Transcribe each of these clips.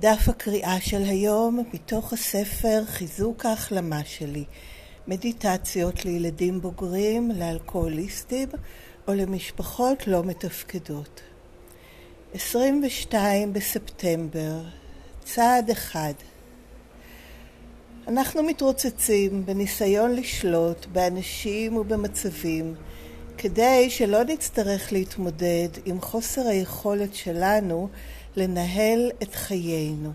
דף הקריאה של היום מתוך הספר חיזוק ההחלמה שלי, מדיטציות לילדים בוגרים, לאלכוהוליסטים או למשפחות לא מתפקדות. 22 בספטמבר, צעד אחד. אנחנו מתרוצצים בניסיון לשלוט באנשים ובמצבים כדי שלא נצטרך להתמודד עם חוסר היכולת שלנו לנהל את חיינו.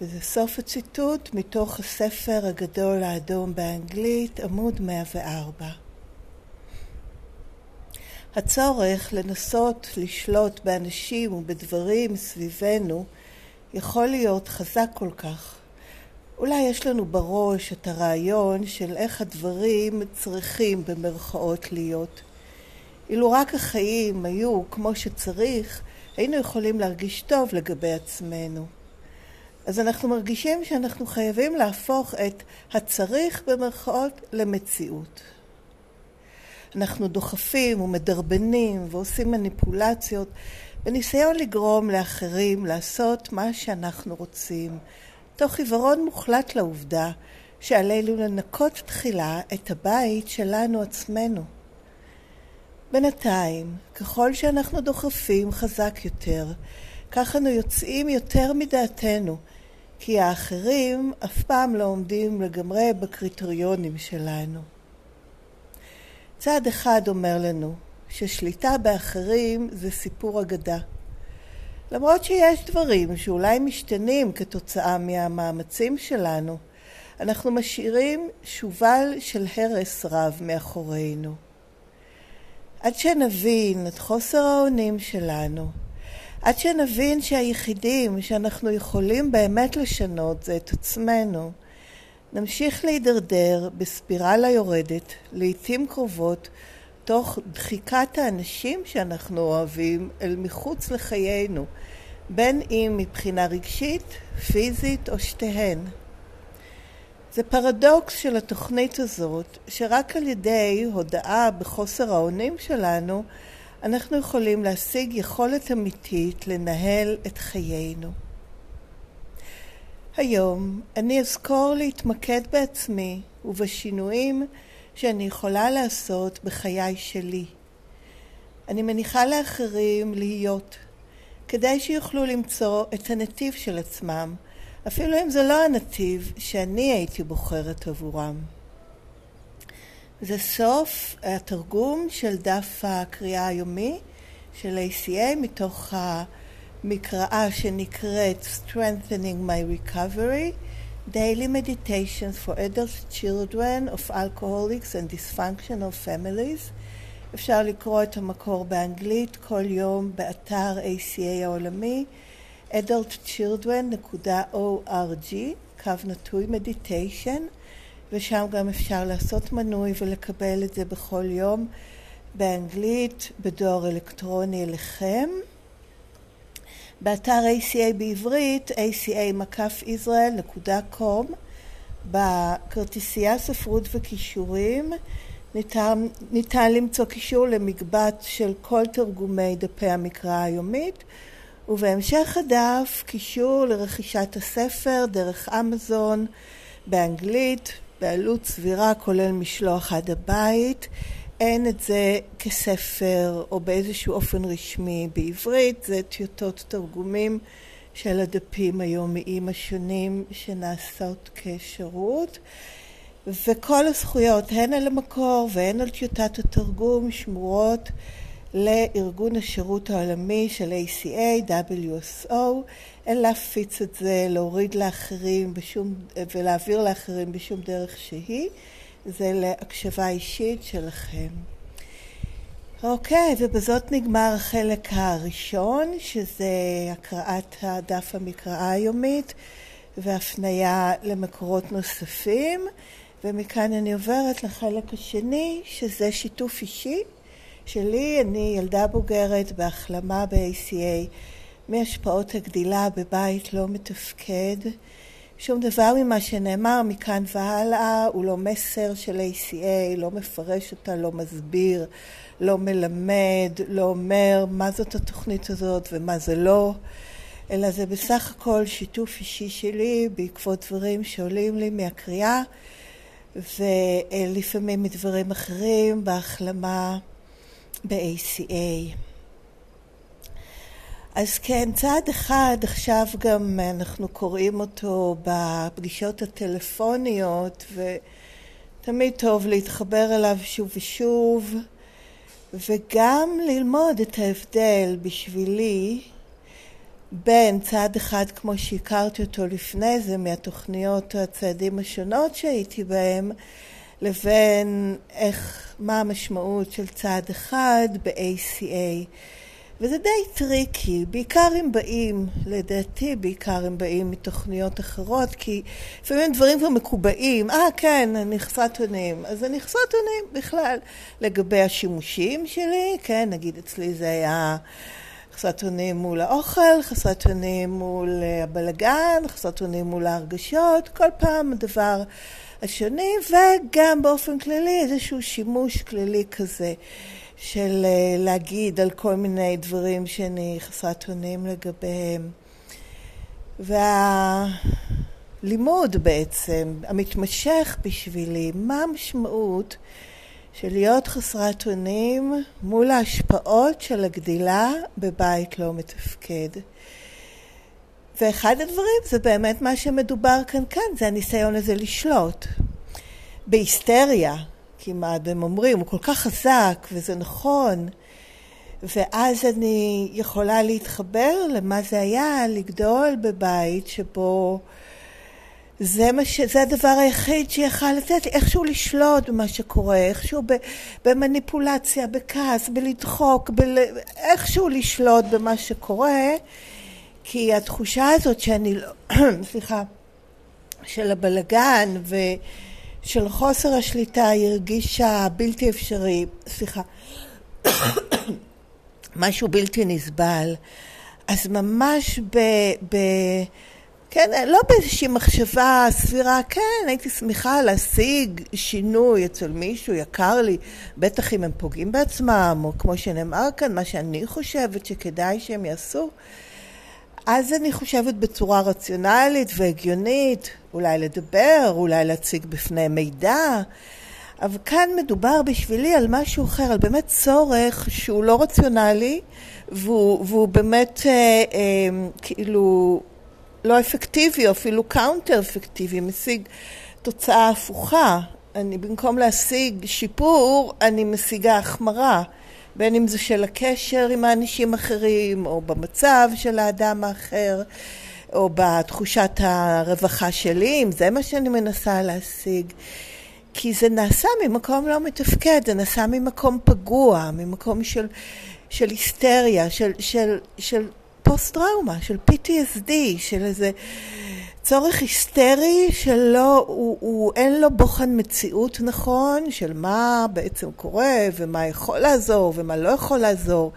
וזה סוף הציטוט מתוך הספר הגדול האדום באנגלית, עמוד 104. הצורך לנסות לשלוט באנשים ובדברים סביבנו יכול להיות חזק כל כך. אולי יש לנו בראש את הרעיון של איך הדברים צריכים במרכאות להיות. אילו רק החיים היו כמו שצריך, היינו יכולים להרגיש טוב לגבי עצמנו. אז אנחנו מרגישים שאנחנו חייבים להפוך את הצריך במרכאות למציאות. אנחנו דוחפים ומדרבנים ועושים מניפולציות בניסיון לגרום לאחרים לעשות מה שאנחנו רוצים, תוך עיוורון מוחלט לעובדה שעלינו לנקות תחילה את הבית שלנו עצמנו. בינתיים, ככל שאנחנו דוחפים חזק יותר, כך אנו יוצאים יותר מדעתנו, כי האחרים אף פעם לא עומדים לגמרי בקריטריונים שלנו. צעד אחד אומר לנו ששליטה באחרים זה סיפור אגדה. למרות שיש דברים שאולי משתנים כתוצאה מהמאמצים שלנו, אנחנו משאירים שובל של הרס רב מאחורינו. עד שנבין את חוסר האונים שלנו, עד שנבין שהיחידים שאנחנו יכולים באמת לשנות זה את עצמנו, נמשיך להידרדר בספירלה יורדת, לעתים קרובות, תוך דחיקת האנשים שאנחנו אוהבים אל מחוץ לחיינו, בין אם מבחינה רגשית, פיזית או שתיהן. זה פרדוקס של התוכנית הזאת, שרק על ידי הודאה בחוסר האונים שלנו, אנחנו יכולים להשיג יכולת אמיתית לנהל את חיינו. היום אני אזכור להתמקד בעצמי ובשינויים שאני יכולה לעשות בחיי שלי. אני מניחה לאחרים להיות, כדי שיוכלו למצוא את הנתיב של עצמם, אפילו אם זה לא הנתיב שאני הייתי בוחרת עבורם. זה סוף התרגום של דף הקריאה היומי של ACA מתוך המקראה שנקראת Strengthening My Recovery Daily Meditations for Adult Children of Alcoholics and Dysfunctional Families אפשר לקרוא את המקור באנגלית כל יום באתר ACA העולמי adultchildren.org, קו נטוי מדיטיישן, ושם גם אפשר לעשות מנוי ולקבל את זה בכל יום באנגלית, בדואר אלקטרוני אליכם. באתר ACA בעברית, aca-israel.com, בכרטיסייה ספרות וכישורים, ניתן, ניתן למצוא קישור למקבץ של כל תרגומי דפי המקרא היומית. ובהמשך הדף קישור לרכישת הספר דרך אמזון באנגלית, בעלות סבירה כולל משלוח עד הבית. אין את זה כספר או באיזשהו אופן רשמי בעברית, זה טיוטות תרגומים של הדפים היומיים השונים שנעשות כשירות. וכל הזכויות, הן על המקור והן על טיוטת התרגום, שמורות לארגון השירות העולמי של ACA, WSO, אין להפיץ את זה, להוריד לאחרים בשום, ולהעביר לאחרים בשום דרך שהיא, זה להקשבה אישית שלכם. אוקיי, ובזאת נגמר החלק הראשון, שזה הקראת הדף המקראה היומית והפנייה למקורות נוספים, ומכאן אני עוברת לחלק השני, שזה שיתוף אישי. שלי, אני ילדה בוגרת בהחלמה ב-ACA מהשפעות הגדילה בבית לא מתפקד. שום דבר ממה שנאמר מכאן והלאה הוא לא מסר של ACA, לא מפרש אותה, לא מסביר, לא מלמד, לא אומר מה זאת התוכנית הזאת ומה זה לא. אלא זה בסך הכל שיתוף אישי שלי בעקבות דברים שעולים לי מהקריאה ולפעמים מדברים אחרים בהחלמה ב-ACA. אז כן, צעד אחד עכשיו גם אנחנו קוראים אותו בפגישות הטלפוניות ותמיד טוב להתחבר אליו שוב ושוב וגם ללמוד את ההבדל בשבילי בין צעד אחד כמו שהכרתי אותו לפני זה מהתוכניות הצעדים השונות שהייתי בהם לבין איך, מה המשמעות של צעד אחד ב-ACA וזה די טריקי, בעיקר אם באים, לדעתי בעיקר אם באים מתוכניות אחרות, כי לפעמים דברים כבר מקובעים, אה כן, אני חסרת אונים, אז חסרת אונים בכלל. לגבי השימושים שלי, כן, נגיד אצלי זה היה חסרת אונים מול האוכל, חסרת אונים מול הבלגן, חסרת אונים מול ההרגשות, כל פעם הדבר השני, וגם באופן כללי איזשהו שימוש כללי כזה. של להגיד על כל מיני דברים שאני חסרת אונים לגביהם. והלימוד בעצם, המתמשך בשבילי, מה המשמעות של להיות חסרת אונים מול ההשפעות של הגדילה בבית לא מתפקד. ואחד הדברים זה באמת מה שמדובר כאן כאן, זה הניסיון הזה לשלוט. בהיסטריה, כמעט, הם אומרים, הוא כל כך חזק, וזה נכון. ואז אני יכולה להתחבר למה זה היה לגדול בבית שבו זה, ש... זה הדבר היחיד שיכל לתת לי, איכשהו לשלוט במה שקורה, איכשהו במניפולציה, בכעס, בלדחוק, בל... איכשהו לשלוט במה שקורה, כי התחושה הזאת שאני לא, סליחה, של הבלגן ו... של חוסר השליטה היא הרגישה בלתי אפשרי, סליחה, משהו בלתי נסבל. אז ממש ב... ב כן, לא באיזושהי מחשבה סבירה, כן, הייתי שמחה להשיג שינוי אצל מישהו יקר לי, בטח אם הם פוגעים בעצמם, או כמו שנאמר כאן, מה שאני חושבת שכדאי שהם יעשו. אז אני חושבת בצורה רציונלית והגיונית, אולי לדבר, אולי להציג בפני מידע, אבל כאן מדובר בשבילי על משהו אחר, על באמת צורך שהוא לא רציונלי והוא, והוא באמת אה, אה, כאילו לא אפקטיבי או אפילו counter אפקטיבי, משיג תוצאה הפוכה. אני במקום להשיג שיפור, אני משיגה החמרה. בין אם זה של הקשר עם האנשים האחרים, או במצב של האדם האחר, או בתחושת הרווחה שלי, אם זה מה שאני מנסה להשיג. כי זה נעשה ממקום לא מתפקד, זה נעשה ממקום פגוע, ממקום של, של היסטריה, של, של, של פוסט-טראומה, של PTSD, של איזה צורך היסטרי שלא, הוא, הוא, אין לו בוחן מציאות נכון של מה בעצם קורה ומה יכול לעזור ומה לא יכול לעזור,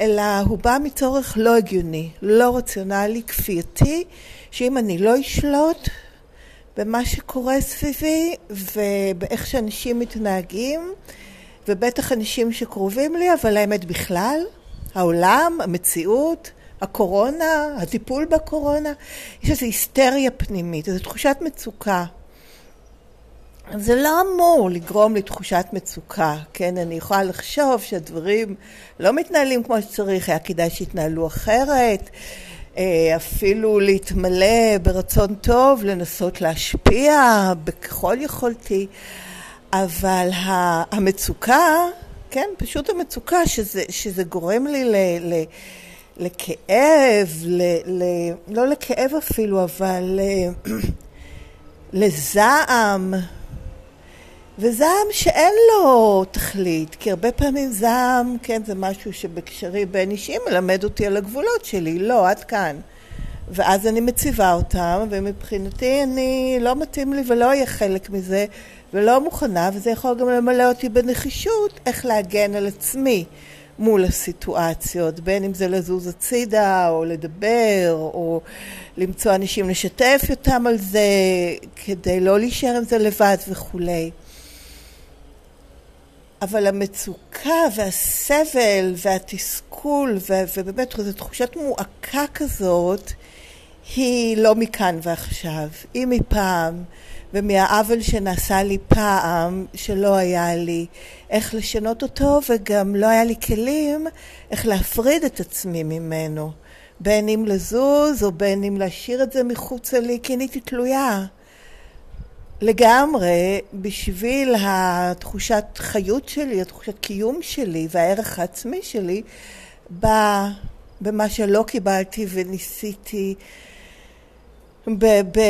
אלא הוא בא מצורך לא הגיוני, לא רציונלי, כפייתי, שאם אני לא אשלוט במה שקורה סביבי ובאיך שאנשים מתנהגים, ובטח אנשים שקרובים לי, אבל האמת בכלל, העולם, המציאות, הקורונה, הטיפול בקורונה, יש איזו היסטריה פנימית, איזו תחושת מצוקה. זה לא אמור לגרום לתחושת מצוקה, כן? אני יכולה לחשוב שהדברים לא מתנהלים כמו שצריך, היה כדאי שיתנהלו אחרת, אה, אפילו להתמלא ברצון טוב, לנסות להשפיע בככל יכולתי, אבל המצוקה, כן, פשוט המצוקה שזה, שזה גורם לי ל... ל לכאב, ל, ל, לא לכאב אפילו, אבל לזעם, וזעם שאין לו תכלית, כי הרבה פעמים זעם, כן, זה משהו שבקשרי בין אישיים מלמד אותי על הגבולות שלי, לא, עד כאן. ואז אני מציבה אותם, ומבחינתי אני, לא מתאים לי ולא אהיה חלק מזה, ולא מוכנה, וזה יכול גם למלא אותי בנחישות איך להגן על עצמי. מול הסיטואציות, בין אם זה לזוז הצידה או לדבר או למצוא אנשים לשתף אותם על זה כדי לא להישאר עם זה לבד וכולי. אבל המצוקה והסבל והתסכול ובאמת זו תחושת מועקה כזאת היא לא מכאן ועכשיו, היא מפעם ומהעוול שנעשה לי פעם שלא היה לי. איך לשנות אותו וגם לא היה לי כלים איך להפריד את עצמי ממנו. בין אם לזוז או בין אם להשאיר את זה מחוצה לי כי אני הייתי תלויה. לגמרי בשביל התחושת חיות שלי, התחושת קיום שלי והערך העצמי שלי במה שלא קיבלתי וניסיתי ב, ב,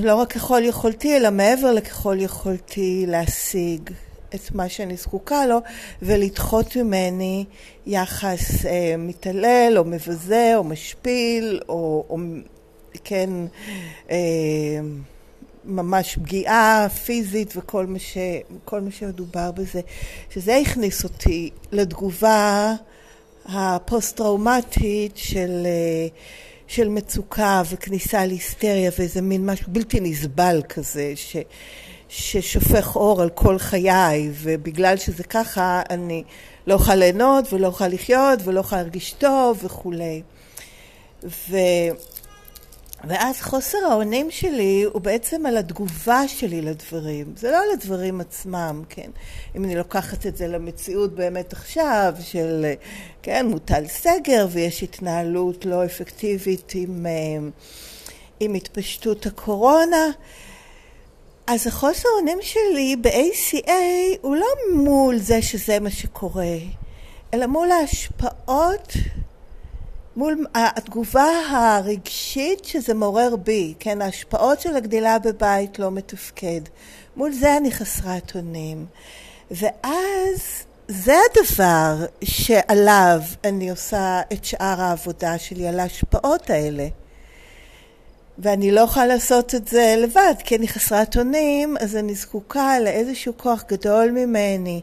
לא רק ככל יכולתי אלא מעבר לככל יכולתי להשיג את מה שאני זקוקה לו ולדחות ממני יחס אה, מתעלל או מבזה או משפיל או, או כן אה, ממש פגיעה פיזית וכל מה, ש, מה שמדובר בזה, שזה הכניס אותי לתגובה הפוסט-טראומטית של, של מצוקה וכניסה להיסטריה ואיזה מין משהו בלתי נסבל כזה ש, ששופך אור על כל חיי ובגלל שזה ככה אני לא אוכל ליהנות ולא אוכל לחיות ולא אוכל להרגיש טוב וכולי. ו... ואז חוסר האונים שלי הוא בעצם על התגובה שלי לדברים, זה לא על הדברים עצמם, כן? אם אני לוקחת את זה למציאות באמת עכשיו של, כן, מוטל סגר ויש התנהלות לא אפקטיבית עם, אה, עם התפשטות הקורונה, אז החוסר האונים שלי ב-ACA הוא לא מול זה שזה מה שקורה, אלא מול ההשפעות מול התגובה הרגשית שזה מעורר בי, כן, ההשפעות של הגדילה בבית לא מתפקד. מול זה אני חסרת אונים. ואז זה הדבר שעליו אני עושה את שאר העבודה שלי, על ההשפעות האלה. ואני לא יכולה לעשות את זה לבד, כי אני חסרת אונים, אז אני זקוקה לאיזשהו כוח גדול ממני.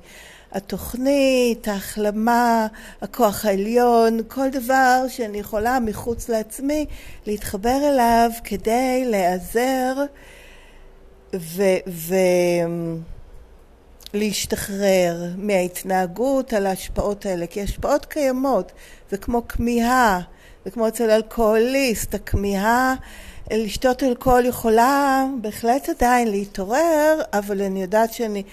התוכנית, ההחלמה, הכוח העליון, כל דבר שאני יכולה מחוץ לעצמי להתחבר אליו כדי להיעזר ולהשתחרר מההתנהגות על ההשפעות האלה, כי השפעות קיימות, זה כמו כמיהה, זה כמו אצל אלכוהוליסט, הכמיהה לשתות אלכוהול יכולה בהחלט עדיין להתעורר, אבל אני יודעת שאני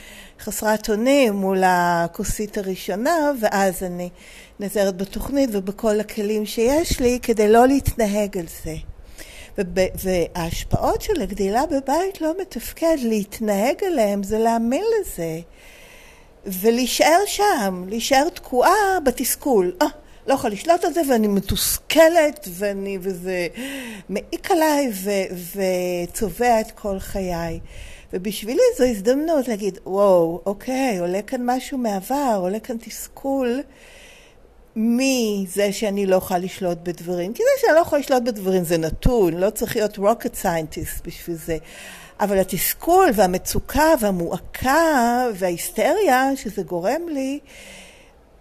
חסרת אונים מול הכוסית הראשונה, ואז אני נעזרת בתוכנית ובכל הכלים שיש לי כדי לא להתנהג על זה. וההשפעות של הגדילה בבית לא מתפקד, להתנהג עליהם זה להאמין לזה. ולהישאר שם, להישאר תקועה בתסכול. אה, לא יכולה לשלוט על זה ואני מתוסכלת ואני, וזה מעיק עליי ו, וצובע את כל חיי. ובשבילי זו הזדמנות להגיד, וואו, אוקיי, עולה כאן משהו מעבר, עולה כאן תסכול מזה שאני לא יכולה לשלוט בדברים. כי זה שאני לא יכולה לשלוט בדברים זה נתון, לא צריך להיות rocket scientist בשביל זה. אבל התסכול והמצוקה והמועקה וההיסטריה שזה גורם לי,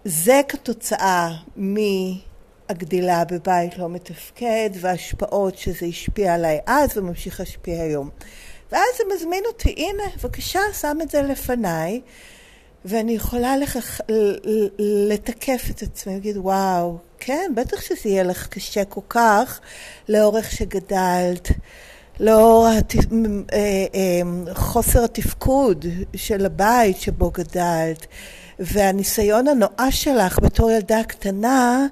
זה כתוצאה מהגדילה בבית לא מתפקד וההשפעות שזה השפיע עליי אז וממשיך להשפיע היום. ואז זה מזמין אותי, הנה, בבקשה, שם את זה לפניי, ואני יכולה לכך, לתקף את עצמי, להגיד, וואו, כן, בטח שזה יהיה לך קשה כל כך לאורך שגדלת. לאור הת... אה, אה, חוסר התפקוד של הבית שבו גדלת, והניסיון הנואש שלך בתור ילדה קטנה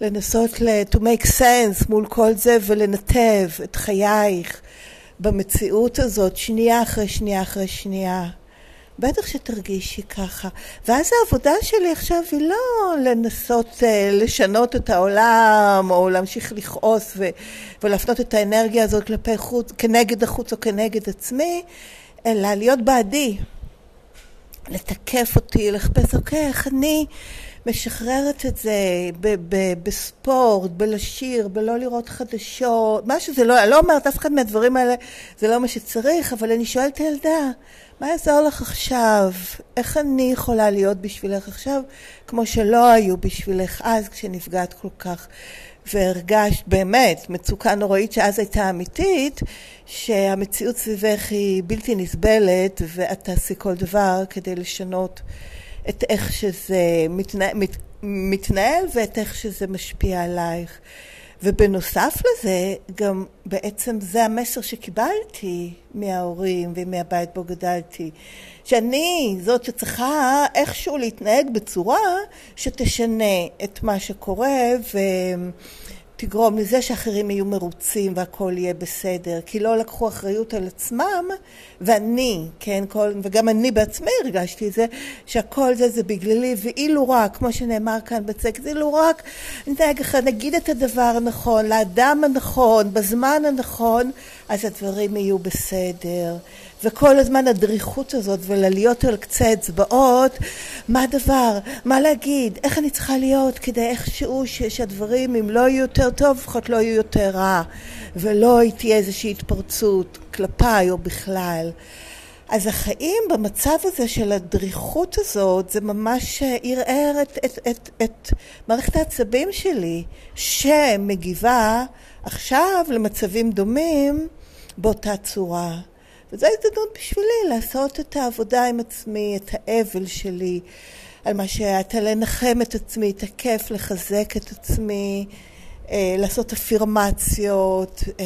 לנסות ל- to make sense מול כל זה ולנתב את חייך במציאות הזאת שנייה אחרי שנייה אחרי שנייה. בטח שתרגישי ככה. ואז העבודה שלי עכשיו היא לא לנסות uh, לשנות את העולם או להמשיך לכעוס ו- ולהפנות את האנרגיה הזאת כלפי חוץ, כנגד החוץ או כנגד עצמי, אלא להיות בעדי. לתקף אותי, לחפש, אוקיי, איך אני משחררת את זה ב- ב- בספורט, בלשיר, בלא לראות חדשות, מה שזה לא, אני לא אומרת אף אחד מהדברים האלה זה לא מה שצריך, אבל אני שואלת את הילדה, מה יעזור לך עכשיו? איך אני יכולה להיות בשבילך עכשיו, כמו שלא היו בשבילך אז כשנפגעת כל כך, והרגשת באמת מצוקה נוראית שאז הייתה אמיתית, שהמציאות סביבך היא בלתי נסבלת, ואת תעשי כל דבר כדי לשנות את איך שזה מתנהל, מת, מתנהל ואת איך שזה משפיע עלייך. ובנוסף לזה, גם בעצם זה המסר שקיבלתי מההורים ומהבית בו גדלתי, שאני זאת שצריכה איכשהו להתנהג בצורה שתשנה את מה שקורה ו... תגרום לזה שאחרים יהיו מרוצים והכל יהיה בסדר, כי לא לקחו אחריות על עצמם, ואני, כן, כל, וגם אני בעצמי הרגשתי את זה, שהכל זה זה בגללי, ואילו רק, כמו שנאמר כאן בצק, אילו רק נגיד את הדבר הנכון, לאדם הנכון, בזמן הנכון, אז הדברים יהיו בסדר. וכל הזמן הדריכות הזאת וללהיות על קצה אצבעות, מה הדבר, מה להגיד, איך אני צריכה להיות כדי איכשהו שהדברים, אם לא יהיו יותר טוב, לפחות לא יהיו יותר רע, ולא תהיה איזושהי התפרצות כלפיי או בכלל. אז החיים במצב הזה של הדריכות הזאת, זה ממש ערער את, את, את, את מערכת העצבים שלי, שמגיבה עכשיו למצבים דומים באותה צורה. וזו הזדמנות בשבילי לעשות את העבודה עם עצמי, את האבל שלי, על מה שהייתה לנחם את עצמי, את הכיף, לחזק את עצמי, אה, לעשות אפירמציות, אה,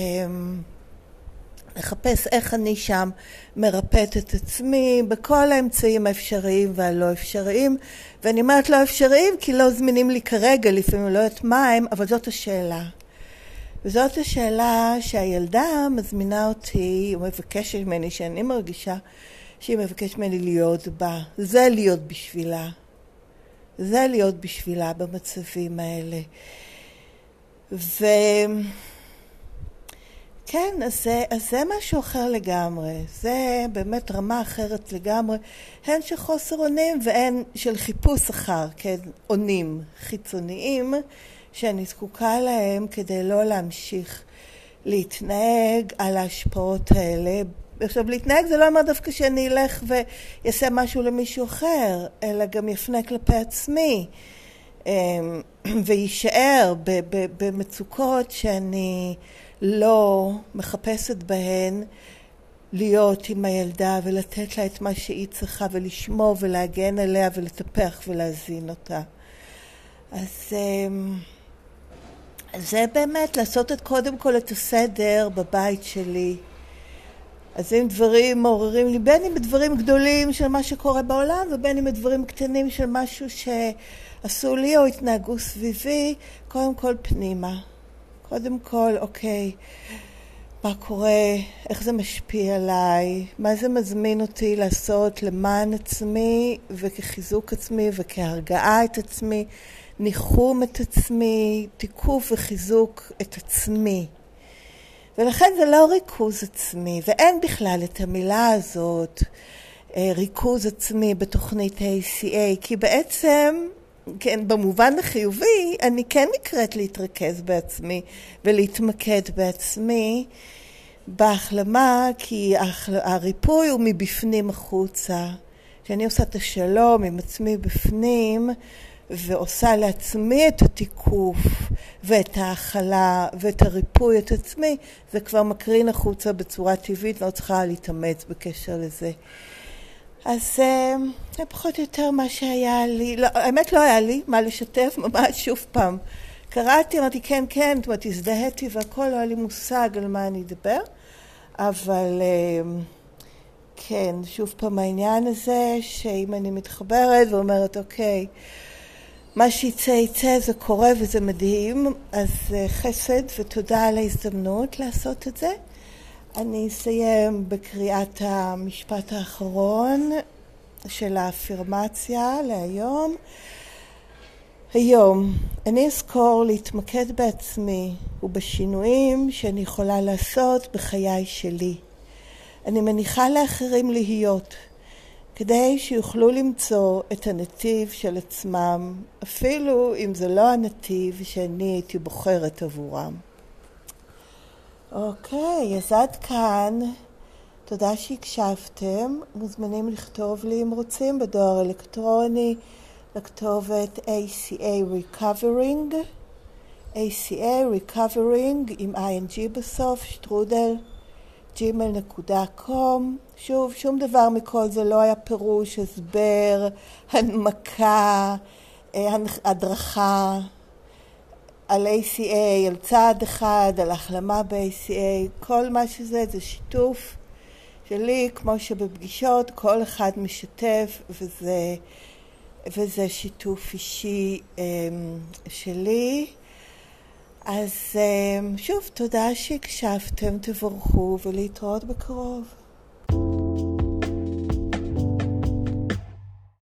לחפש איך אני שם מרפאת את עצמי בכל האמצעים האפשריים והלא אפשריים. ואני אומרת לא אפשריים כי לא זמינים לי כרגע, לפעמים לא יודעת מה הם, אבל זאת השאלה. וזאת השאלה שהילדה מזמינה אותי, או מבקשת ממני, שאני מרגישה שהיא מבקשת ממני להיות בה. זה להיות בשבילה. זה להיות בשבילה במצבים האלה. וכן, אז זה, אז זה משהו אחר לגמרי. זה באמת רמה אחרת לגמרי, הן של חוסר אונים והן של חיפוש אחר, כן, אונים חיצוניים. שאני זקוקה להם כדי לא להמשיך להתנהג על ההשפעות האלה. עכשיו, להתנהג זה לא אומר דווקא שאני אלך ואעשה משהו למישהו אחר, אלא גם יפנה כלפי עצמי, אמ, ויישאר במצוקות שאני לא מחפשת בהן להיות עם הילדה ולתת לה את מה שהיא צריכה ולשמור ולהגן עליה ולטפח ולהזין אותה. אז... זה באמת לעשות את קודם כל את הסדר בבית שלי. אז אם דברים מעוררים לי, בין אם בדברים גדולים של מה שקורה בעולם ובין אם בדברים קטנים של משהו שעשו לי או התנהגו סביבי, קודם כל פנימה. קודם כל, אוקיי, מה קורה, איך זה משפיע עליי, מה זה מזמין אותי לעשות למען עצמי וכחיזוק עצמי וכהרגעה את עצמי. ניחום את עצמי, תיקוף וחיזוק את עצמי. ולכן זה לא ריכוז עצמי, ואין בכלל את המילה הזאת, אה, ריכוז עצמי בתוכנית ה-ACA, כי בעצם, כן, במובן החיובי, אני כן נקראת להתרכז בעצמי ולהתמקד בעצמי בהחלמה, כי הריפוי הוא מבפנים החוצה. כשאני עושה את השלום עם עצמי בפנים, ועושה לעצמי את התיקוף ואת ההכלה ואת הריפוי את עצמי, זה כבר מקרין החוצה בצורה טבעית, לא צריכה להתאמץ בקשר לזה. אז אה, זה פחות או יותר מה שהיה לי, לא, האמת לא היה לי מה לשתף, ממש שוב פעם. קראתי, אמרתי כן, כן, זאת אומרת, הזדהיתי והכל, לא היה לי מושג על מה אני אדבר, אבל אה, כן, שוב פעם העניין הזה, שאם אני מתחברת ואומרת, אוקיי, מה שיצא יצא, זה קורה וזה מדהים, אז אה, חסד ותודה על ההזדמנות לעשות את זה. אני אסיים בקריאת המשפט האחרון של האפירמציה להיום. היום אני אזכור להתמקד בעצמי ובשינויים שאני יכולה לעשות בחיי שלי. אני מניחה לאחרים להיות. כדי שיוכלו למצוא את הנתיב של עצמם, אפילו אם זה לא הנתיב שאני הייתי בוחרת עבורם. אוקיי, אז עד כאן תודה שהקשבתם. מוזמנים לכתוב לי אם רוצים בדואר אלקטרוני לכתובת ACA Recovering, ACA Recovering עם ING בסוף, שטרודל, gmail.com. שוב, שום דבר מכל זה לא היה פירוש, הסבר, הנמקה, אה, הדרכה על ACA, על צעד אחד, על החלמה ב-ACA, כל מה שזה זה שיתוף שלי, כמו שבפגישות כל אחד משתף וזה, וזה שיתוף אישי um, שלי. אז um, שוב, תודה שהקשבתם, תבורכו ולהתראות בקרוב.